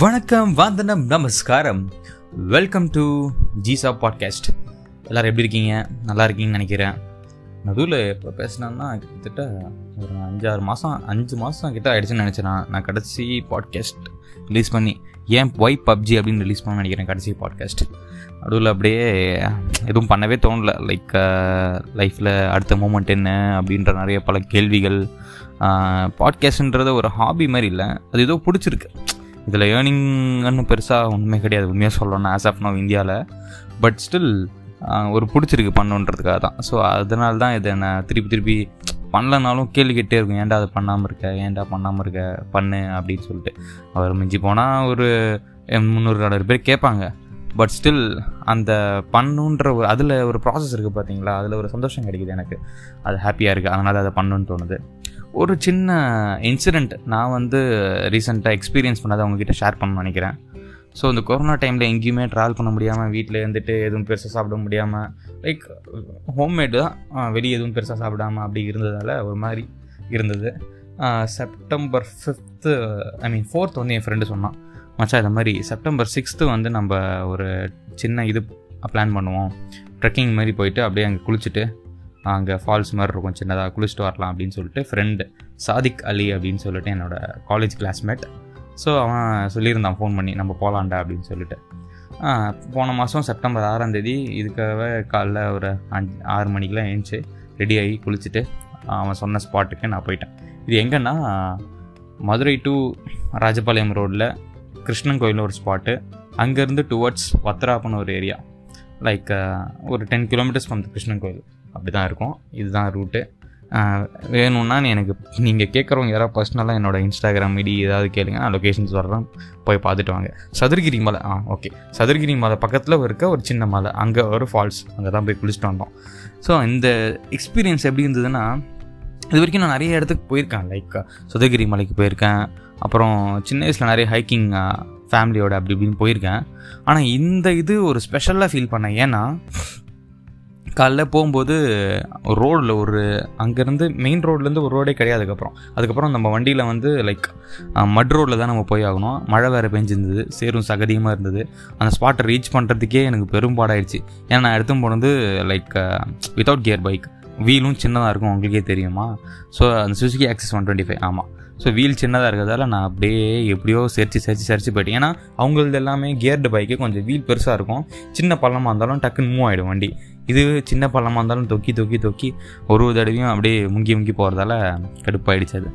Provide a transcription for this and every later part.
வணக்கம் வந்தனம் நமஸ்காரம். வெல்கம் டு ஜீசா பாட்காஸ்ட் எல்லோரும் எப்படி இருக்கீங்க? நல்லா இருக்கீங்கன்னு நினைக்கிறேன். நடுவில் இப்போ பேசினோம்னா கிட்டத்தட்ட ஒரு அஞ்சாறு மாதம் அஞ்சு மாதம் கிட்ட ஆகிடுச்சுன்னு நினச்சேன் நான். நான் கடைசி பாட்காஸ்ட் ரிலீஸ் பண்ணி ஏன் ஒய் பப்ஜி அப்படின்னு ரிலீஸ் பண்ண நினைக்கிறேன் கடைசி பாட்காஸ்ட் நடுவில் அப்படியே எதுவும் பண்ணவே தோணல. லைக் லைஃப்பில் அடுத்த மூமெண்ட் என்ன அப்படின்ற நிறைய பல கேள்விகள் பாட்காஸ்ட்ன்றது ஒரு ஹாபி மாதிரி இல்லை. அது ஏதோ பிடிச்சிருக்கு. இதில் ஏர்னிங்னு பெருசாக ஒன்றுமே கிடையாது. உண்மையாக சொல்லணும் ஆஸ் ஆஃப் நோ இந்தியாவில் பட் ஸ்டில் ஒரு பிடிச்சிருக்கு பண்ணுன்றதுக்காக தான். ஸோ அதனால தான் இதை நான் திருப்பி திருப்பி பண்ணலனாலும் கேள்வி கேட்டே இருக்கும். ஏன்டா அதை பண்ணாமல் இருக்க? ஏன்டா பண்ணாமல் இருக்க? பண்ணு அப்படின்னு சொல்லிட்டு. அவர் மிஞ்சி போனால் ஒரு முந்நூறு நாலு பேர் கேட்பாங்க. பட் ஸ்டில் அந்த பண்ணுன்ற ஒரு அதில் ஒரு ப்ராசஸ் இருக்குது பார்த்தீங்களா அதில் ஒரு சந்தோஷம் கிடைக்குது எனக்கு. அது ஹாப்பியாக இருக்குது அதனால் அதை பண்ணணுன்னு தோணுது. ஒரு சின்ன இன்சிடெண்ட் நான் வந்து ரீசெண்டாக எக்ஸ்பீரியன்ஸ் பண்ணதை உங்ககிட்ட ஷேர் பண்ணணும்னு நினைக்கிறேன். ஸோ இந்த கொரோனா டைமில் எங்கேயுமே ட்ராவல் பண்ண முடியாமல் வீட்டில் இருந்துட்டு எதுவும் பெருசாக சாப்பிட முடியாமல் லைக் ஹோம்மேடு தான். வெளியே எதுவும் பெருசாக சாப்பிடாமல் அப்படி இருந்ததால் ஒரு மாதிரி இருந்தது. September fifth I mean fourth வந்து என் ஃப்ரெண்டு சொன்னான். மச்சா இந்த மாதிரி செப்டம்பர் சிக்ஸ்த்து வந்து நம்ம ஒரு சின்ன இது பிளான் பண்ணுவோம். ட்ரெக்கிங் மாதிரி போயிட்டு அப்படியே அங்கே குளிச்சுட்டு அங்கே ஃபால்ஸ் மாதிரி இருக்கும் சின்னதாக குளிச்சுட்டு வரலாம் அப்படின்னு சொல்லிட்டு ஃப்ரெண்டு சாதிக் அலி அப்படின்னு சொல்லிட்டு என்னோடய காலேஜ் கிளாஸ்மேட் ஸோ அவன் சொல்லியிருந்தான் ஃபோன் பண்ணி நம்ம போகலாண்டா அப்படின்னு சொல்லிட்டு. போன மாதம் செப்டம்பர் ஆறாம் தேதி இதுக்காகவே காலைல ஒரு அஞ்சு ஆறு மணிக்கெலாம் எழுந்துச்சு ரெடி ஆகி குளிச்சுட்டு அவன் சொன்ன ஸ்பாட்டுக்கு நான் போயிட்டேன். இது எங்கன்னா மதுரை டு ராஜபாளையம் ரோட்டில் கிருஷ்ணன் கோயில் ஒரு ஸ்பாட்டு அங்கேருந்து டுவர்ட்ஸ் வத்ராப்புன்னு ஒரு ஏரியா லைக் ஒரு ten kilometres from Krishnan Kovil. அப்படி தான் இருக்கும். இதுதான் ரூட்டு வேணும்னா எனக்கு நீங்கள் கேட்குறவங்க யாராவது பர்சனலாக என்னோடய இன்ஸ்டாகிராம் ஐடி ஏதாவது கேளுங்க. நான் லொக்கேஷன்ஸ் வர்றேன் போய் பார்த்துட்டு வாங்க. சதுர்கிரி மலை ஆ ஓகே சதுர்கிரி மலை பக்கத்தில் இருக்க ஒரு சின்ன மலை. அங்கே ஒரு ஃபால்ஸ் அங்கே தான் போய் குளிச்சுட்டு வந்தோம். ஸோ இந்த எக்ஸ்பீரியன்ஸ் எப்படி இருந்ததுன்னா இது வரைக்கும் நான் நிறைய இடத்துக்கு போயிருக்கேன். லைக் சதுர்கிரி மலைக்கு போயிருக்கேன். அப்புறம் சின்ன வயசில் நிறைய ஹைக்கிங் ஃபேமிலியோட அப்படி இப்படின்னு போயிருக்கேன். ஆனால் இந்த இது ஒரு ஸ்பெஷலாக ஃபீல் பண்ணேன். ஏன்னா காலைல போகும்போது ரோடில் ஒரு அங்கேருந்து மெயின் ரோட்லேருந்து ஒரு ரோடே கிடையாது அதுக்கப்புறம் அதுக்கப்புறம் நம்ம வண்டியில் வந்து லைக் மட் ரோட்டில் தான் நம்ம போய் ஆகணும். மழை வேறு பெஞ்சிருந்தது சேரும் சகதியமாக இருந்தது. அந்த ஸ்பாட்டை ரீச் பண்ணுறதுக்கே எனக்கு பெரும்பாடாயிடுச்சு ஏன்னா நான் எடுத்து போனது லைக் வித்தவுட் கியர் பைக் வீலும் சின்னதாக இருக்கும் உங்களுக்கே தெரியுமா? ஸோ அந்த Suzuki Access one twenty five ஆமாம் ஸோ வீல் சின்னதாக இருக்கிறதால நான் அப்படியே எப்படியோ சரிச்சு சரிச்சு சரிச்சு போயிட்டேன். ஏன்னா அவங்களது எல்லாமே கியர்டு பைக்கு கொஞ்சம் வீல் பெருசாக இருக்கும். சின்ன பள்ளமாக இருந்தாலும் டக்குன்னு மூவ் ஆகிடும் வண்டி. இது சின்ன பள்ளமாக இருந்தாலும் தொக்கி தொக்கி தொக்கி ஒரு ஒரு தடவையும் அப்படியே முங்கி முங்கி போகிறதால கடுப்பாயிடுச்சு அது.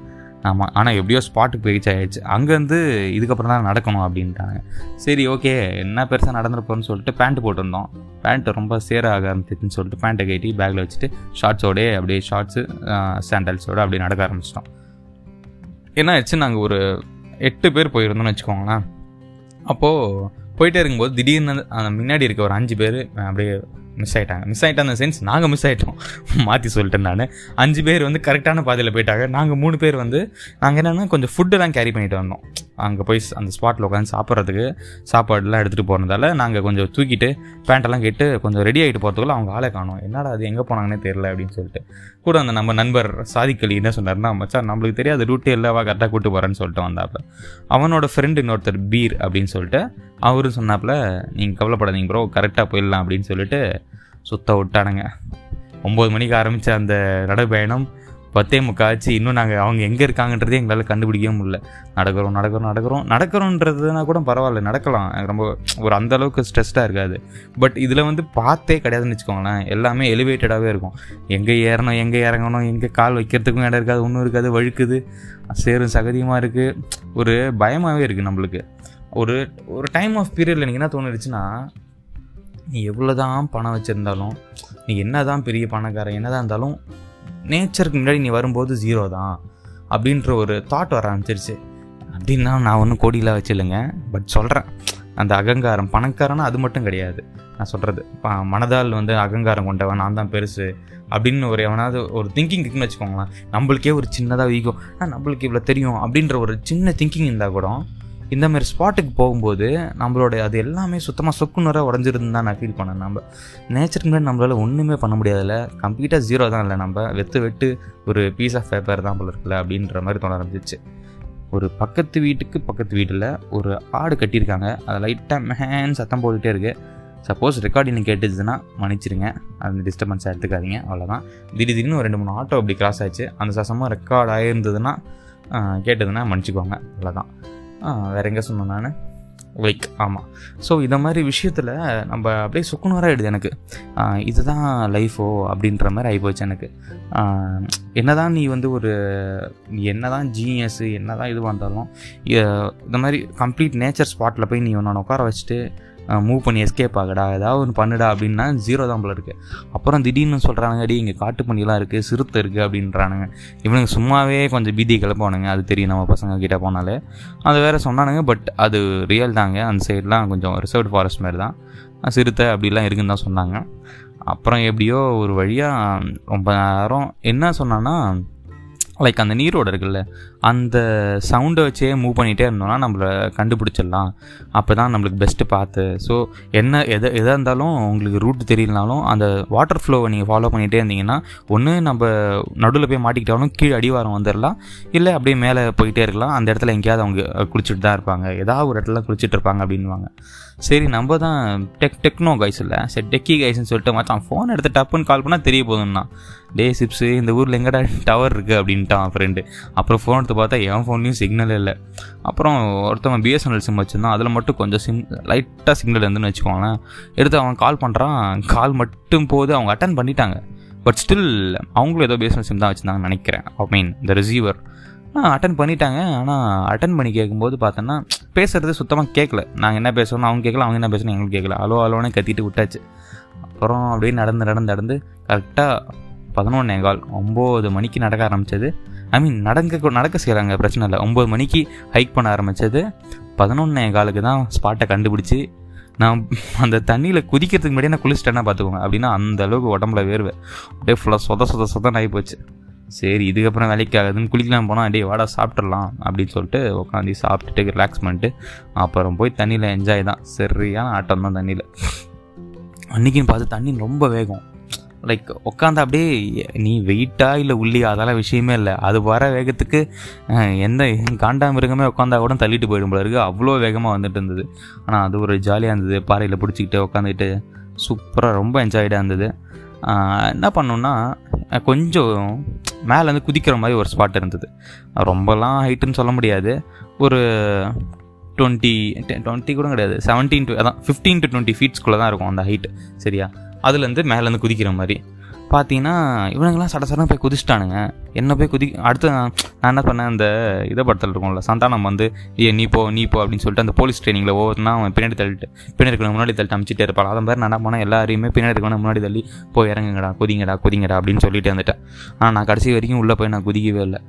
ஆமாம் ஆனால் எப்படியோ ஸ்பாட்டுக்கு போயிடுச்சு ஆயிடுச்சு. அங்கேருந்து இதுக்கப்புறம் தான் நடக்கணும் அப்படின்ட்டாங்க. சரி ஓகே என்ன பெருசாக நடந்துருப்போம்னு சொல்லிட்டு பேண்ட்டு போட்டிருந்தோம். பேண்ட்டு ரொம்ப சேர ஆக ஆரம்பிச்சிச்சுன்னு சொல்லிட்டு பேண்ட்டை கட்டி பேக்கில் வச்சுட்டு ஷார்ட்ஸோடே அப்படியே ஷார்ட்ஸு சாண்டல்ஸோடு அப்படியே நடக்க ஆரம்பிச்சிட்டோம். என்ன ஆச்சு நாங்கள் ஒரு எட்டு பேர் போயிருந்தோம்னு வச்சுக்கோங்களேன். அப்போது போயிட்டே இருக்கும்போது திடீர்னு அந்த முன்னாடி இருக்க ஒரு அஞ்சு பேர் அப்படியே மிஸ் ஆகிட்டாங்க மிஸ் ஆகிட்ட அந்த சென்ஸ் நாங்கள் மிஸ் ஆகிட்டோம் மாற்றி சொல்லிட்டேன் நான். அஞ்சு பேர் வந்து கரெக்டான பாதையில் போயிட்டாங்க. நாங்கள் மூணு பேர் வந்து நாங்கள் என்னென்னா கொஞ்சம் ஃபுட்டெல்லாம் கேரி பண்ணிட்டு வந்தோம். அங்கே போய் அந்த ஸ்பாட்டில் உட்காந்து சாப்பிட்றதுக்கு சாப்பாடுலாம் எடுத்துகிட்டு போகிறதால நாங்கள் கொஞ்சம் தூக்கிட்டு பேண்ட்டெல்லாம் கேட்டு கொஞ்சம் ரெடி ஆகிட்டு போகிறதுக்குள்ள அவங்க ஆளை காணும். என்னடா அது எங்கே போனாங்கன்னே தெரில அப்படின்னு சொல்லிட்டு. கூட அந்த நம்ம நண்பர் சாதிக்கலி என்ன சொன்னார்னா மச்சான் நம்மளுக்கு தெரியாது ரூட்டே இல்லைவா கரெக்டாக கூட்டு போகிறேன்னு சொல்லிட்டு வந்தாப்புல அவனோட ஃப்ரெண்டு இன்னொருத்தர் பீர் அப்படின்னு சொல்லிட்டு அவரும் சொன்னாப்புல நீங்கள் கவலைப்படாதீங்க ப்ரோ கரெக்டாக போயிடலாம் அப்படின்னு சொல்லிட்டு சுத்த விட்டானுங்க. ஒம்பது மணிக்கு ஆரம்பித்த அந்த நடைபயணம் பத்தே முக்காச்சு இன்னும் நாங்கள் அவங்க எங்கே இருக்காங்கன்றதே எங்களால் கண்டுபிடிக்கவே முடியல. நடக்கிறோம் நடக்கிறோம் நடக்கிறோம். நடக்கிறோன்றதுனா கூட பரவாயில்ல நடக்கலாம். ரொம்ப ஒரு அந்த அளவுக்கு ஸ்ட்ரெஸ்டாக இருக்காது. பட் இதில் வந்து பார்த்தே கிடையாதுன்னு வச்சுக்கோங்களேன். எல்லாமே எலிவேட்டடாகவே இருக்கும். எங்கே ஏறணும் எங்கே இறங்கணும் எங்கே கால் வைக்கிறதுக்கும் இடம் இருக்காது ஒன்றும் இருக்காது வழுக்குது. சேரும் சகதியமாக இருக்குது ஒரு பயமாகவே இருக்குது நம்மளுக்கு. ஒரு ஒரு டைம் ஆஃப் பீரியடில் எனக்கு என்ன தோணுச்சுன்னா நீ எவ்வளோ தான் பணம் வச்சுருந்தாலும் நீ என்ன தான் பெரிய பணக்காரன் என்ன தான் இருந்தாலும் நேச்சருக்கு முன்னாடி நீ வரும்போது ஜீரோ தான் அப்படின்ற ஒரு தாட் வர ஆரம்பிச்சிருச்சு. அப்படின்னா நான் ஒன்றும் கோடியெலாம் வச்சில்லைங்க பட் சொல்கிறேன் அந்த அகங்காரம் பணக்காரனா அது மட்டும் கிடையாது. நான் சொல்கிறது மனதால் வந்து அகங்காரம் கொண்டவன் நான் தான் பெருசு அப்படின்னு ஒரு எவனாவது ஒரு திங்கிங் இருக்குன்னு வச்சுக்கோங்களேன். நம்மளுக்கே ஒரு சின்னதாக வீகம் நம்மளுக்கு இவ்வளோ தெரியும் அப்படின்ற ஒரு சின்ன திங்கிங் இருந்தால் கூட இந்த மாதிரி ஸ்பாட்டுக்கு போகும்போது நம்மளோட அது எல்லாமே சுத்தமாக சொக்குநராக உடஞ்சிருந்து தான் நான் ஃபீல் பண்ணேன். நம்ம நேச்சருக்கு முன்னாடி நம்மளால் ஒன்றுமே பண்ண முடியாதுல்ல. கம்ப்ளீட்டாக ஜீரோ தான் இல்லை. நம்ம வெத்து வெட்டு ஒரு பீஸ் ஆஃப் பேப்பர் தான் போல இருக்குல்ல அப்படின்ற மாதிரி தோண ஆரம்பிச்சிச்சு. ஒரு பக்கத்து வீட்டுக்கு பக்கத்து வீட்டில் ஒரு ஆடு கட்டியிருக்காங்க. அதை லைட்டாக மேன் சத்தம் போட்டுகிட்டே இருக்குது சப்போஸ் ரெக்கார்டிங் கேட்டுச்சுன்னா மன்னிச்சிருங்க. அந்த டிஸ்டர்பன்ஸாக எடுத்துக்காதீங்க. அவ்வளோதான் திடீர் திடீர்னு ஒரு ரெண்டு மூணு ஆட்டோ அப்படி கிராஸ் ஆச்சு அந்த சசமாக ரெக்கார்ட் ஆகிருந்ததுன்னா கேட்டதுன்னா மன்னிச்சிக்கோங்க. அவ்வளோதான் வேறு எங்கே சொன்னேன் நான்? லைக் ஆமாம் ஸோ இந்த மாதிரி விஷயத்தில் நம்ம அப்படியே சுக்குனராகிடுது எனக்கு. இதுதான் லைஃபோ அப்படின்ற மாதிரி ஆகிப்போச்சு எனக்கு. என்னதான் நீ வந்து ஒரு என்னதான் ஜீனியஸு என்னதான் இதுவாக இருந்தாலும் இந்த மாதிரி கம்ப்ளீட் நேச்சர் ஸ்பாட்டில் போய் நீ ஒன்று உட்கார வச்சுட்டு மூவ் பண்ணி எஸ்கேப் ஆகடா. ஏதாவது ஒன்று பண்ணுடா அப்படின்னா ஜீரோ தான் போல இருக்குது அப்புறம் திடீர்னு சொல்கிறாங்க அடி இங்கே காட்டு பண்ணிலாம் இருக்குது சிறுத்தை இருக்குது அப்படின்றானுங்க. இவனுங்க சும்மாவே கொஞ்சம் பீதி கிளப்பானுங்க அது தெரியும் நம்ம பசங்க கிட்டே போனாலே. அது வேறு சொன்னானுங்க பட் அது ரியல் தாங்க. அந்த சைட்லாம் கொஞ்சம் ரிசர்வ்டு ஃபாரஸ்ட் மாதிரி தான். சிறுத்தை அப்படிலாம் இருக்குன்னு தான் சொன்னாங்க. அப்புறம் எப்படியோ ஒரு வழியாக ரொம்ப நேரம் என்ன சொன்னான்னா லைக் அந்த நீரோட இருக்குல்ல அந்த சவுண்டை வச்சே மூவ் பண்ணிகிட்டே இருந்தோம்னா நம்மளை கண்டுபிடிச்சிடலாம். அப்போ தான் நம்மளுக்கு பெஸ்ட்டு பார்த்து ஸோ என்ன எதை எதாக இருந்தாலும் உங்களுக்கு ரூட் தெரியலனாலும் அந்த வாட்டர் ஃப்ளோவை நீங்கள் ஃபாலோ பண்ணிகிட்டே இருந்தீங்கன்னா ஒன்று நம்ம நடுவில் போய் மாட்டிக்கிட்டாலும் கீழே அடிவாரம் வந்துடலாம் இல்லை அப்படியே மேலே போயிட்டே இருக்கலாம். அந்த இடத்துல எங்கேயாவது அவங்க குளிச்சுட்டு தான் இருப்பாங்க. ஏதாவது ஒரு இடத்துல குளிச்சுட்டு இருப்பாங்க அப்படின்வாங்க சரி நம்ம தான் டெக் டெக்னோ கைஸ் இல்லை. சரி டெக்கி கைஸ்ன்னு சொல்லிட்டு மச்சான் ஃபோன் எடுத்து டப்புன்னு கால் பண்ணால் தெரிய போதும்னா. டே சிப்ஸு இந்த ஊரில் எங்கடா டவர் இருக்குது அப்படின்ட்டான் ஃப்ரெண்டு அப்புறம் ஃபோன் எடுத்து பார்த்தா என் ஃபோன்லேயும் சிக்னல் இல்லை. அப்புறம் ஒருத்தவன் பிஎஸ்என்எல் சிம் வச்சுருந்தான். அதில் மட்டும் கொஞ்சம் சிம் லைட்டாக சிக்னல் இருந்துன்னு வச்சுக்கோங்களேன். எடுத்து அவன் கால் பண்ணுறான் கால் மட்டும் போது அவங்க அட்டன் பண்ணிட்டாங்க. பட் ஸ்டில் அவங்களும் ஏதோ பிஎஸ்என்எல் சிம் தான் வச்சுருந்தாங்கன்னு நினைக்கிறேன். ஐ மீன் இந்த ரிசீவர் அட்டன் பண்ணிட்டாங்க. ஆனால் அட்டன் பண்ணி கேட்கும்போது பார்த்தோன்னா பேசுறது சுத்தமாக கேட்கல நாங்கள் என்ன பேசணும் அவங்க கேட்கல அவங்க என்ன பேசணும் எங்களுக்கு கேட்கல அலோ அலோனே கத்திட்டு விட்டாச்சு. அப்புறம் அப்படியே நடந்து நடந்து நடந்து கரெக்டாக பதினொன்னே கால் ஒம்பது மணிக்கு நடக்க ஆரம்பித்தது ஐ மீன் நடக்க நடக்க செய்கிறாங்க பிரச்சனை இல்லை. ஒம்பது மணிக்கு ஹைக் பண்ண ஆரம்பித்தது பதினொன்னே காலுக்கு தான் ஸ்பாட்டை கண்டுபிடிச்சி நான் அந்த தண்ணியில் குதிக்கிறதுக்கு முன்னாடியே நான் குளிச்சிட்டேன்னா பார்த்துக்கோங்க அப்படின்னா அந்த அளவுக்கு உடம்புல வேர்வை. அப்படியே ஃபுல்லாக சொத சொத சொதன்னு ஆகி போச்சு சரி இதுக்கப்புறம் வேலைக்கு ஆகுதுன்னு குளிக்கலாம் போனால் அப்படியே வாடா சாப்பிட்றலாம் அப்படின்னு சொல்லிட்டு உட்காந்து சாப்பிட்டுட்டு ரிலாக்ஸ் பண்ணிட்டு அப்புறம் போய் தண்ணியில் என்ஜாய் தான். சரியான ஆட்டம் தான் தண்ணியில். அன்றைக்கின்னு பார்த்து தண்ணி ரொம்ப வேகம். லைக் உட்காந்து அப்படியே நீ வெயிட்டா இல்லை உள்ளியா அதெல்லாம் விஷயமே இல்லை. அது வர வேகத்துக்கு எந்த எந்த காண்டாமிருகமே உட்காந்தா கூட தள்ளிட்டு போயிடும் போல இருக்கு. அவ்வளோ வேகமாக வந்துட்டு இருந்தது. ஆனால் அது ஒரு ஜாலியாக இருந்தது. பாறையில் பிடிச்சிக்கிட்டு உட்காந்துக்கிட்டு சூப்பராக ரொம்ப என்ஜாய்டாக இருந்தது. என்ன பண்ணோன்னா கொஞ்சம் மேலேருந்து குதிக்கிற மாதிரி ஒரு ஸ்பாட் இருந்தது. ரொம்பலாம் ஹைட்டுன்னு சொல்ல முடியாது. ஒரு டுவெண்ட்டி டுவெண்ட்டி கூட கிடையாது. செவன்டீன் டு அதான் ஃபிஃப்டீன் டு டுவெண்ட்டி ஃபீட்ஸ்குள்ளே தான் இருக்கும் அந்த ஹைட் சரியா? அதுலேருந்து மேலேருந்து குதிக்கிற மாதிரி. பார்த்தீங்கன்னா இவனுங்களாம் சட சடன்னு போய் குதிச்சிட்டானுங்க. என்ன போய் குதி அடுத்து நான் என்ன பண்ணேன் அந்த இதை படத்தில் இருக்கும்ல சந்தானம் வந்து ஏ நீ போ நீ போ அப்படின்னு சொல்லிட்டு அந்த போலீஸ் ட்ரைனிங்கில் ஒவ்வொருத்தனா அவன் பின்னாடி தள்ளிட்டு பின்னாடி இருக்கணும் முன்னாடி தள்ளிட்டு அமிச்சிட்டே இருப்பாள் அதை மாதிரி நான் என்ன பண்ணேன் எல்லாரையுமே பின்னாடி இருக்கணும் முன்னாடி தள்ளி போய் இறங்குங்கடா குதிங்கடா குதிங்கடா அப்படின்னு சொல்லிட்டு வந்துட்டேன். ஆனால் நான் கடைசி வரைக்கும் உள்ளே போய் நான் குதிக்கவே இல்லை.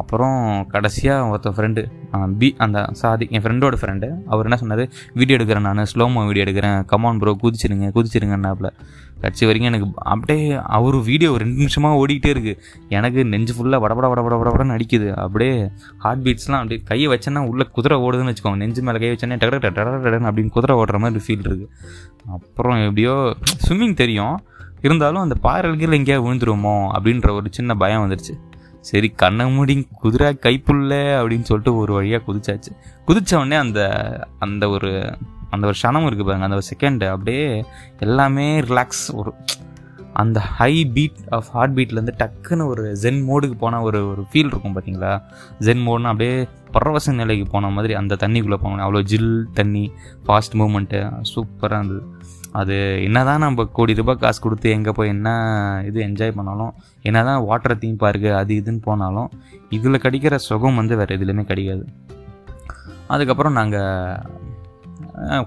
அப்புறம் கடைசியாக ஒருத்தன் ஃப்ரெண்டு பி அந்த சாதி என் ஃப்ரெண்டோட ஃப்ரெண்டு அவர் என்ன சொன்னார் வீடியோ எடுக்கிறேன் நான் ஸ்லோமோ வீடியோ எடுக்கிறேன். கமான் ப்ரோ குதிச்சிருங்க குதிச்சிருங்கன்னாப்புல கடைசி வரைக்கும் எனக்கு அப்படியே அவர் வீடியோ ரெண்டு நிமிஷமாக ஓடிக்கிட்டே இருக்குது எனக்கு நெஞ்சு ஃபுல்லாக வடபட வடபட வடபடன்னு அடிக்குது. அப்படியே ஹார்ட் பீட்ஸ்லாம் அப்படியே கையை வச்சேன்னா உள்ளே குதிரை ஓடுதுன்னு வச்சுக்கோங்க. நெஞ்சு மேலே கை வச்சேன்னா டட டட டடன்னு அப்படின்னு குதிரை ஓடுற மாதிரி ஃபீல் இருக்குது அப்புறம் எப்படியோ ஸ்விம்மிங் தெரியும். இருந்தாலும் அந்த பாறைகள் எங்கேயா விழுந்துருமோ அப்படின்ற ஒரு சின்ன பயம் வந்துடுச்சு சரி கண்ணை மூடி குதிரை கைப்புள்ள அப்படின்னு சொல்லிட்டு ஒரு வழியாக குதிச்சாச்சு. குதித்த உடனே அந்த அந்த ஒரு அந்த ஒரு க்ஷணம் இருக்குது பாருங்க. அந்த ஒரு செகண்டு அப்படியே எல்லாமே ரிலாக்ஸ் ஒரு அந்த ஹை பீட் ஆஃப் ஹார்ட் பீட்லேருந்து டக்குன்னு ஒரு ஜென் மோடுக்கு போன ஒரு ஒரு ஃபீல் இருக்கும் பார்த்தீங்களா ஜென் மோட்னு அப்படியே பரவச நிலைக்கு போன மாதிரி அந்த தண்ணிக்குள்ளே போகணும் அவ்வளோ ஜில் தண்ணி ஃபாஸ்ட் மூமெண்ட்டு சூப்பராக இருந்தது. அது என்னதான் நம்ம கோடி ரூபாய் காசு கொடுத்து எங்கே போய் என்ன இது என்ஜாய் பண்ணாலும் என்னதான் வாட்டர் தீம் பார்க்கு அது இதுன்னு போனாலும் இதில் கிடைக்கிற சுகம் வந்து வேறு எதுலேயுமே கிடைக்காது. அதுக்கப்புறம் நாங்கள்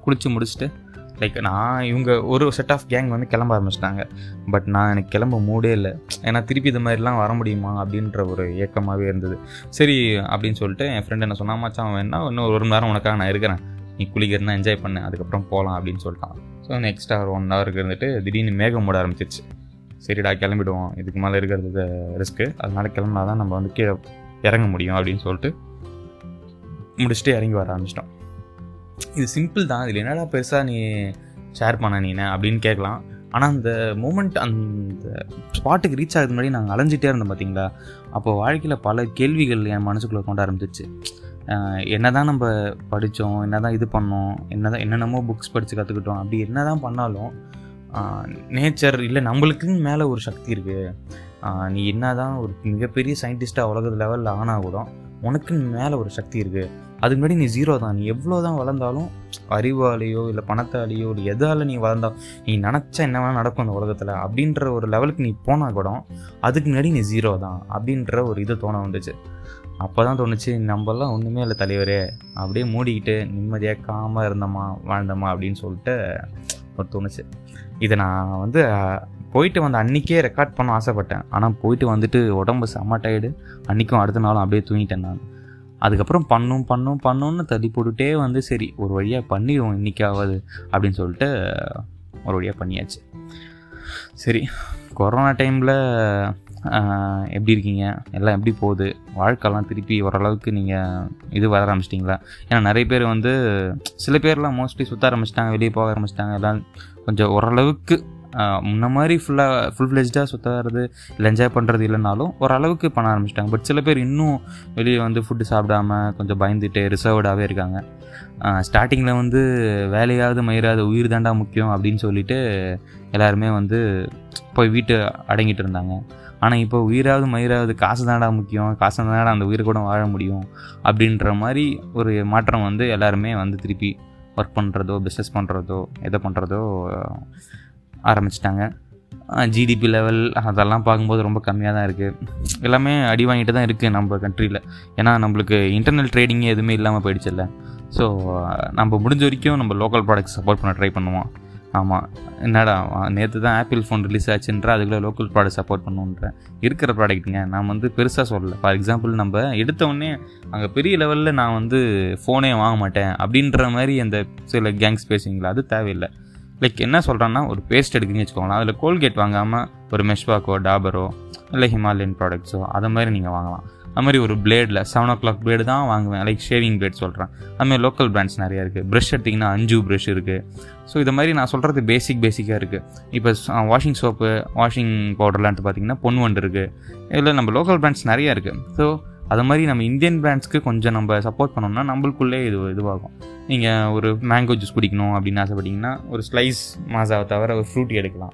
குளித்து முடிச்சுட்டு லைக் நான் இவங்க ஒரு செட் ஆஃப் கேங் வந்து கிளம்ப ஆரம்பிச்சிட்டாங்க. பட் நான் எனக்கு கிளம்ப மூடே இல்லை. ஏன்னா திருப்பி இது மாதிரிலாம் வர முடியுமா அப்படின்ற ஒரு ஏக்கமாகவே இருந்தது. சரி அப்படின்னு சொல்லிட்டு என் ஃப்ரெண்டு என்ன சொன்னா மச்சான் வேணா இன்னும் ஒரு மணி நேரம் உனக்காக நான் இருக்கிறேன். நீ குளிக்கிறதுனா என்ஜாய் பண்ணு. அதுக்கப்புறம் போகலாம் அப்படின்னு சொல்லிட்டான். ஸோ நெக்ஸ்ட் ஒரு ஒன் ஹவருக்கு இருந்துட்டு திடீர்னு மேகம் மூட ஆரம்பிச்சிருச்சு. சரிடா கிளம்பிடுவோம். இதுக்கு மேலே இருக்கிறது ரிஸ்க்கு அதனால கிளம்புனா தான் நம்ம வந்து கீழே இறங்க முடியும் அப்படின்னு சொல்லிட்டு முடிச்சுட்டு இறங்கி வர ஆரம்பிச்சிட்டோம். இது சிம்பிள் தான். இதில் என்னடா பெருசாக நீ ஷேர் பண்ண நீனு அப்படின்னு கேட்கலாம். ஆனால் அந்த மூமெண்ட் அந்த ஸ்பாட்டுக்கு ரீச் ஆகுது முன்னாடி நாங்கள் அலைஞ்சிட்டே இருந்தோம் பார்த்தீங்களா அப்போ வாழ்க்கையில் பல கேள்விகள் என் மனசுக்குள்ளே கொண்டு ஆரம்பிச்சிச்சு. என்ன தான் நம்ம படித்தோம் என்ன தான் இது பண்ணோம் என்ன தான் என்னென்னமோ புக்ஸ் படித்து கற்றுக்கிட்டோம் அப்படி என்ன தான் பண்ணாலும் நேச்சர் இல்லை நம்மளுக்குன்னு மேலே ஒரு சக்தி இருக்குது நீ என்ன தான் ஒரு மிகப்பெரிய சயின்டிஸ்ட்டாக உலக லெவலில் ஆனால் கூட உனக்குன்னு மேலே ஒரு சக்தி இருக்குது அதுக்கு முன்னாடி நீ ஜீரோ தான். நீ எவ்வளோ தான் வளர்ந்தாலும் அறிவாலேயோ இல்லை பணத்தாலேயோ இல்லை எதால் நீ வளர்ந்தா நீ நினச்சா என்ன வேணால் நடக்கும் அந்த உலகத்தில் அப்படின்ற ஒரு லெவலுக்கு நீ போனால் கூட அதுக்கு முன்னாடி நீ ஜீரோ தான் அப்படின்ற ஒரு இது தோண வந்துச்சு. அப்போ தான் தோணுச்சு நம்மலாம் ஒன்றுமே இல்லை தலைவரே. அப்படியே மூடிக்கிட்டு நிம்மதியாக காமாக இருந்தோமா வாழ்ந்தோமா? அப்படின்னு சொல்லிட்டு ஒரு தோணுச்சு. இதை நான் வந்து போயிட்டு வந்த அன்றைக்கே ரெக்கார்ட் பண்ண ஆசைப்பட்டேன். ஆனால் போயிட்டு வந்துட்டு உடம்பு செம்ம டயர்டு அன்றைக்கும் அடுத்த நாளும் அப்படியே தூங்கிட்டேன் நான். அதுக்கப்புறம் பண்ணும் பண்ணும் பண்ணுன்னு தள்ளி போட்டுட்டே வந்து சரி ஒரு வழியாக பண்ணிடுவோம் இன்றைக்காவது அப்படின்னு சொல்லிட்டு ஒரு வழியாக பண்ணியாச்சு. சரி கொரோனா டைமில் எப்படி இருக்கீங்க? எல்லாம் எப்படி போகுது? வாழ்க்கைலாம் திருப்பி ஓரளவுக்கு நீங்கள் இது வர ஆரம்பிச்சிட்டிங்களா? ஏன்னா நிறைய பேர் வந்து சில பேர்லாம் மோஸ்ட்லி சுற்ற ஆரம்பிச்சிட்டாங்க வெளியே போக ஆரம்பிச்சிட்டாங்க எல்லாம் கொஞ்சம் ஓரளவுக்கு முன்ன மாதிரி ஃபுல்லாக ஃபுல் ஃப்ளெஜ்டாக சுற்றுறது இல்லை என்ஜாய் பண்ணுறது இல்லைனாலும் ஓரளவுக்கு பண்ண ஆரம்பிச்சிட்டாங்க. பட் சில பேர் இன்னும் வெளியே வந்து ஃபுட்டு சாப்பிடாம கொஞ்சம் பயந்துட்டு ரிசர்வ்டாகவே இருக்காங்க. ஸ்டார்டிங்கில் வந்து வேலையாவது மயிராது உயிர் தாண்டா முக்கியம் அப்படின்னு சொல்லிட்டு எல்லாருமே வந்து போய் வீட்டு அடங்கிட்டு இருந்தாங்க. ஆனால் இப்போ உயிராவது மயிராவது காசு தாண்டா முக்கியம். காசு தாண்டா அந்த உயிரை கூட வாழ முடியும். அப்படின்ற மாதிரி ஒரு மாற்றம் வந்து எல்லாருமே வந்து திருப்பி ஒர்க் பண்ணுறதோ பிஸ்னஸ் பண்ணுறதோ எதை பண்ணுறதோ ஆரம்பிச்சிட்டாங்க. ஜிடிபி லெவல் அதெல்லாம் பார்க்கும்போது ரொம்ப கம்மியாக தான் இருக்குது எல்லாமே அடி வாங்கிட்டு தான் இருக்குது நம்ம கண்ட்ரியில் ஏன்னா நம்மளுக்கு இன்டர்னல் ட்ரேடிங்கே எதுவுமே இல்லாமல் போயிடுச்சுல்ல. ஸோ நம்ம முடிஞ்ச வரைக்கும் நம்ம லோக்கல் ப்ராடக்ட்ஸ் சப்போர்ட் பண்ண ட்ரை பண்ணுவோம். ஆமாம் என்னடா நேற்று தான் ஆப்பிள் ஃபோன் ரிலீஸ் ஆச்சுன்ற அதுக்குள்ளே லோக்கல் ப்ராடக்ட் சப்போர்ட் பண்ணுன்ற இருக்கிற ப்ராடக்ட்டுங்க நான் வந்து பெருசாக சொல்லலை. ஃபார் எக்ஸாம்பிள் நம்ம எடுத்தவுடனே அங்கே பெரிய லெவலில் நான் வந்து ஃபோனே வாங்க மாட்டேன் அப்படின்ற மாதிரி அந்த சில கேங்ஸ் பேசுவீங்களா? அது தேவையில்லை. லைக் என்ன சொல்கிறேன்னா ஒரு பேஸ்ட் எடுக்குன்னு வச்சுக்கோங்களேன். அதில் கோல்கேட் வாங்காமல் ஒரு மெஷ்வாக்கோ டாபரோ இல்லை ஹிமாலயன் ப்ராடக்ட்ஸோ அதை மாதிரி நீங்கள் வாங்கலாம். அது மாதிரி ஒரு பிளேடில் செவன் ஓ கிளாக் பிளேடு தான் வாங்குவேன். லைக் ஷேவிங் பிளேட் சொல்கிறேன் அதுமாதிரி லோக்கல் பிராண்ட்ஸ் நிறையா இருக்குது ப்ரஷ் எடுத்திங்கன்னா அஞ்சு ப்ரஷ் இருக்குது ஸோ இது மாதிரி நான் சொல்கிறது பேசிக் பேசிக்காக இருக்குது இப்போ வாஷிங் சோப்பு வாஷிங் பவுடர்லான்ட்டு பார்த்தீங்கன்னா பொன் வண்டு இருக்குது இதில் நம்ம லோக்கல் பிராண்ட்ஸ் நிறையா இருக்குது ஸோ அது மாதிரி நம்ம இந்தியன் பிராண்ட்ஸ்க்கு கொஞ்சம் நம்ம சப்போர்ட் பண்ணோம்னா நம்மளுக்குள்ளே இது இதுவாகும். நீங்கள் ஒரு மேங்கோ ஜூஸ் குடிக்கணும் அப்படின்னு ஆசைப்பட்டீங்கன்னா ஒரு ஸ்லைஸ் மாசாவை தவிர ஒரு ஃப்ரூட்டி எடுக்கலாம்.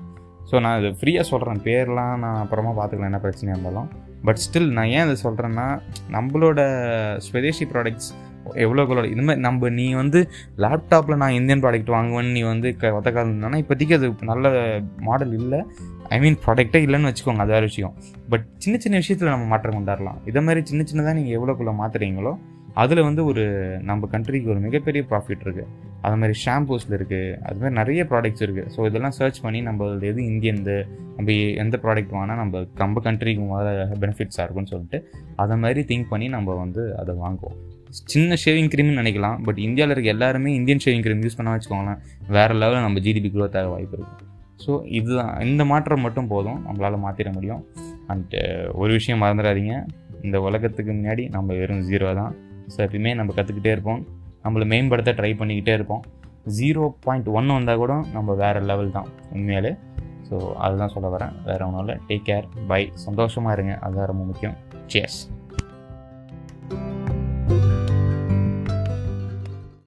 ஸோ நான் இது ஃப்ரீயாக சொல்கிறேன் பேர்லாம் நான் அப்புறமா பார்த்துக்கலாம் என்ன பிரச்சனையாக இருந்தாலும். பட் ஸ்டில் நான் ஏன் இதை சொல்கிறேன்னா நம்மளோட ஸ்வதேசி ப்ராடக்ட்ஸ் எவ்வளோக்களோட இது மாதிரி நம்ம நீ வந்து லேப்டாப்பில் நான் இந்தியன் ப்ராடக்ட் வாங்குவேன்னு நீ வந்து க ஒத்த காலம் இருந்தானா இப்போதைக்கு அது நல்ல மாடல் இல்லை. ஐ மீன் ப்ராடக்டே இல்லைன்னு வச்சுக்கோங்க அது வேறு விஷயம். பட் சின்ன சின்ன விஷயத்தில் நம்ம மாற்றம் கொண்டாடலாம். இதை மாதிரி சின்ன சின்னதாக நீங்கள் எவ்வளோக்குள்ளே மாற்றுறீங்களோ அதில் வந்து ஒரு நம்ம கண்ட்ரிக்கு ஒரு மிகப்பெரிய ப்ராஃபிட் இருக்குது அது மாதிரி ஷாம்பூஸில் இருக்குது அது மாதிரி நிறைய ப்ராடக்ட்ஸ் இருக்குது ஸோ இதெல்லாம் சர்ச் பண்ணி நம்ம எது இந்தியன்து நம்ம எந்த ப்ராடக்ட் வாங்கினா நம்ம நம்ம கண்ட்ரிக்கு வர பெனிஃபிட்ஸாக இருக்கும்னு சொல்லிட்டு அதை மாதிரி திங்க் பண்ணி நம்ம வந்து அதை வாங்குவோம். சின்ன ஷேவிங் க்ரீம்னு நினைக்கலாம். பட் இந்தியாவில் இருக்க எல்லாருமே இந்தியன் ஷேவிங் க்ரீம் யூஸ் பண்ண வச்சுக்கோங்களேன். வேறு லெவலில் நம்ம ஜிடிபி க்ரோத் ஆக வாய்ப்பு இருக்குது ஸோ இதுதான். இந்த மாற்றம் மட்டும் போதும். நம்மளால் மாற்றிட முடியும். அண்ட் uh, ஒரு விஷயம் மறந்துடாதீங்க. இந்த உலகத்துக்கு முன்னாடி நம்ம வெறும் ஜீரோ தான். ஸோ எப்பயுமே நம்ம கற்றுக்கிட்டே இருப்போம். நம்மளை மேம்படுத்த ட்ரை பண்ணிக்கிட்டே இருப்போம். ஜீரோ பாயிண்ட் ஒன் வந்தால் கூட நம்ம வேறு லெவல் தான். உண்மையாலே. ஸோ அதுதான் சொல்ல வரேன். வேறு ஒன்றும் இல்லை. டேக் கேர் பை சந்தோஷமாக இருங்க. அதுதான் ரொம்ப முக்கியம். சேஸ்